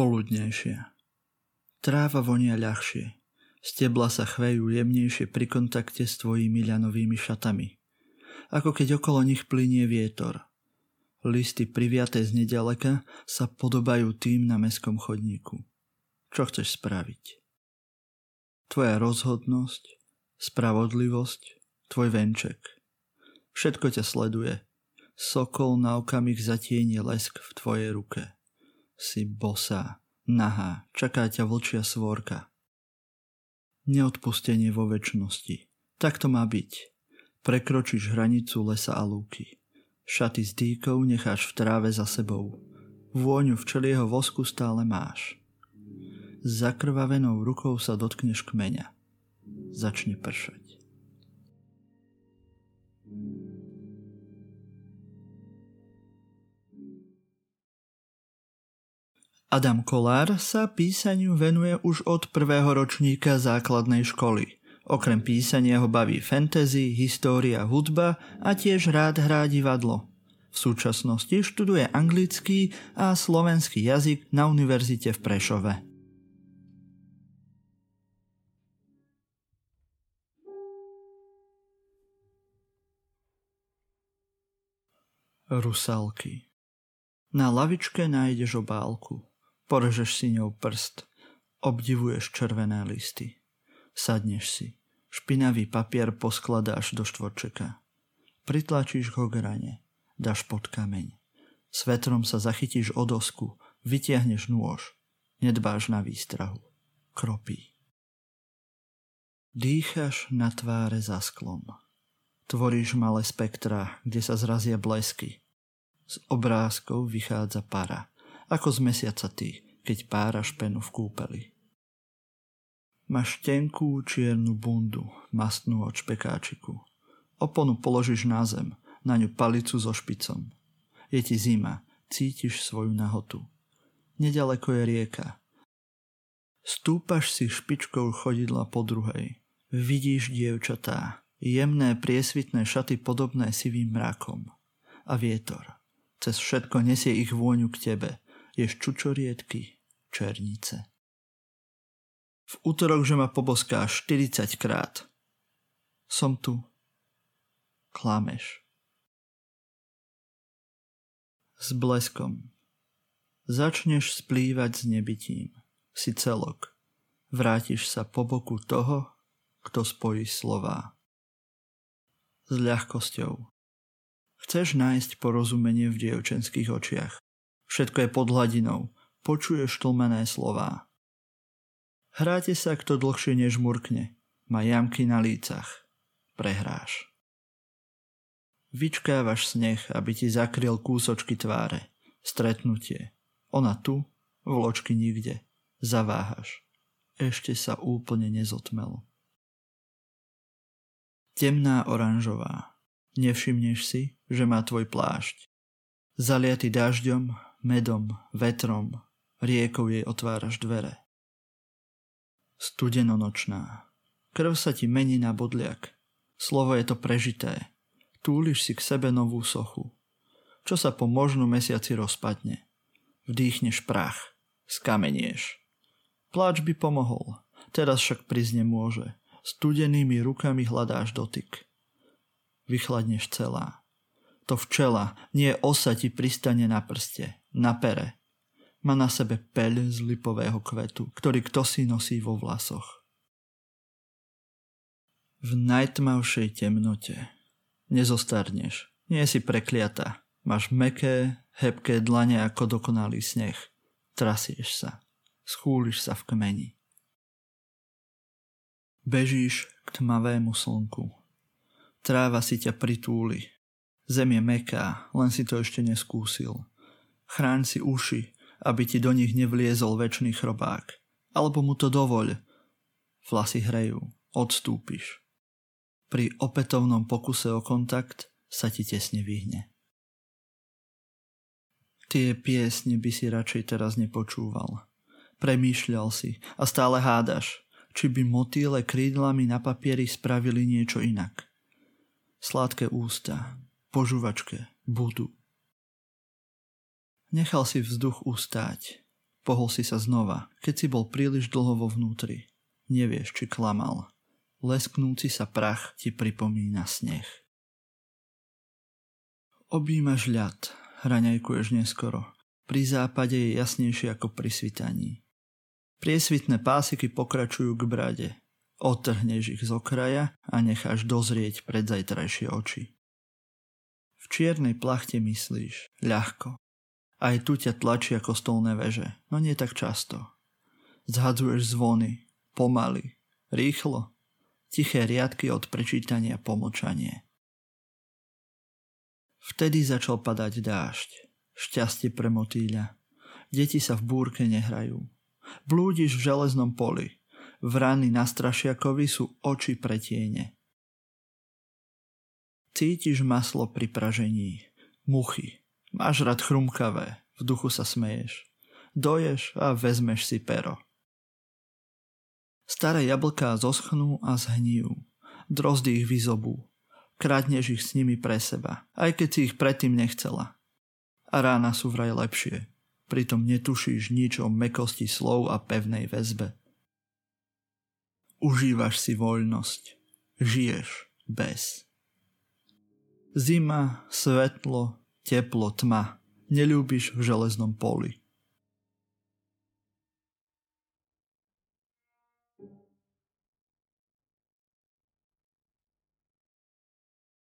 Popoludnejšie. Tráva vonia ľahšie. Stebla sa chvejú jemnejšie pri kontakte s tvojimi ľanovými šatami. Ako keď okolo nich plinie vietor. Listy priviaté z nedaleka sa podobajú tým na meskom chodníku. Čo chceš spraviť? Tvoja rozhodnosť, spravodlivosť, tvoj venček. Všetko ťa sleduje. Sokol na okamih zatienie lesk v tvojej ruke. Si bosá, nahá, čaká ťa vlčia svorka neodpustenie vo väčšnosti. Tak to má byť. Prekročíš hranicu lesa a lúky. Šaty s dýkou necháš v tráve za sebou. Vôňu včelieho vosku stále máš. Zakrvavenou rukou sa dotkneš kmeňa. Začne pršať. Adam Kolár sa písaniu venuje už od prvého ročníka základnej školy. Okrem písania ho baví fantasy, história, hudba a tiež rád hrá divadlo. V súčasnosti študuje anglický a slovenský jazyk na univerzite v Prešove. Rusalky Na lavičke nájdeš obálku. Porežeš si ňou prst, obdivuješ červené listy. Sadneš si, špinavý papier poskladáš do štvorčeka. Pritlačíš ho k rane, dáš pod kameň. S vetrom sa zachytíš o dosku, vytiahneš nôž, nedbáš na výstrahu. Kropí. Dýchaš na tváre za sklom. Tvoríš malé spektra, kde sa zrazia blesky. Z obrázkov vychádza para ako z mesiaca ty, keď páraš penu v kúpeli. Máš tenkú čiernu bundu, mastnú od špekáčiku. Oponu položíš na zem, na ňu palicu so špicom. Je ti zima, cítiš svoju nahotu. Nedaleko je rieka. Stúpaš si špičkou chodidla po druhej. Vidíš dievčatá, jemné priesvitné šaty podobné sivým mrakom. A vietor. Cez všetko nesie ich vôňu k tebe, ješ čučoriedky, černice. V útorok, že ma poboskáš 40 krát. Som tu. Klameš. S bleskom. Začneš splývať s nebytím. Si celok. Vrátiš sa po boku toho, kto spojí slová. S ľahkosťou. Chceš nájsť porozumenie v dievčenských očiach. Všetko je pod hladinou. Počuješ tlmené slová. Hráte sa, kto dlhšie nežmurkne. Má jamky na lícach. Prehráš. Vyčkávaš sneh, aby ti zakryl kúsočky tváre. Stretnutie. Ona tu, vločky nikde. Zaváhaš. Ešte sa úplne nezotmelo. Temná oranžová. Nevšimneš si, že má tvoj plášť. Zaliaty dažďom, medom, vetrom, riekou jej otváraš dvere. Studenonočná. Krv sa ti mení na bodliak. Slovo je to prežité. Túliš si k sebe novú sochu. Čo sa po možnú mesiaci rozpadne. Vdýchneš prach. Skamenieš. Pláč by pomohol. Teraz však prísť nemôže. Studenými rukami hľadáš dotyk. Vychladneš celá. To včela, nie osa ti pristane na prste na pere. Má na sebe peľ z lipového kvetu, ktorý kto si nosí vo vlasoch. V najtmavšej temnote nezostarneš, nie si prekliata, máš meké, hebké dlane ako dokonalý sneh. Trasieš sa, schúliš sa v kmeni. Bežíš k tmavému slnku. Tráva si ťa pritúli. Zem je meká, len si to ešte neskúsil. Chráň si uši, aby ti do nich nevliezol väčší chrobák. Alebo mu to dovoľ. Vlasy hrejú, odstúpiš. Pri opätovnom pokuse o kontakt sa ti tesne vyhne. Tie piesne by si radšej teraz nepočúval. Premýšľal si a stále hádaš, či by motýle krídlami na papieri spravili niečo inak. Sladké ústa, požuvačke, budú. Nechal si vzduch ustáť. Pohol si sa znova, keď si bol príliš dlho vo vnútri. Nevieš, či klamal. Lesknúci sa prach ti pripomína sneh. Obímaš ľad, hraňajkuješ neskoro. Pri západe je jasnejšie ako pri svitaní. Priesvitné pásiky pokračujú k brade. Otrhneš ich z okraja a necháš dozrieť pred oči. V čiernej plachte myslíš, ľahko. Aj tu ťa tlačia kostolné veže, no nie tak často. Zhadzuješ zvony, pomaly, rýchlo, tiché riadky od prečítania pomlčanie. Vtedy začal padať dážď, šťastie pre motýľa. Deti sa v búrke nehrajú. Blúdiš v železnom poli. Vrany na strašiakovi sú oči pre tiene. Cítiš maslo pri pražení, muchy. Máš rád chrumkavé, v duchu sa smeješ. Doješ a vezmeš si pero. Staré jablká zoschnú a zhnijú. Drozdy ich vyzobú. Krátneš ich s nimi pre seba, aj keď si ich predtým nechcela. A rána sú vraj lepšie. Pritom netušíš nič o mekosti slov a pevnej väzbe. Užívaš si voľnosť. Žiješ bez. Zima, svetlo, teplo, tma. Neľúbiš v železnom poli.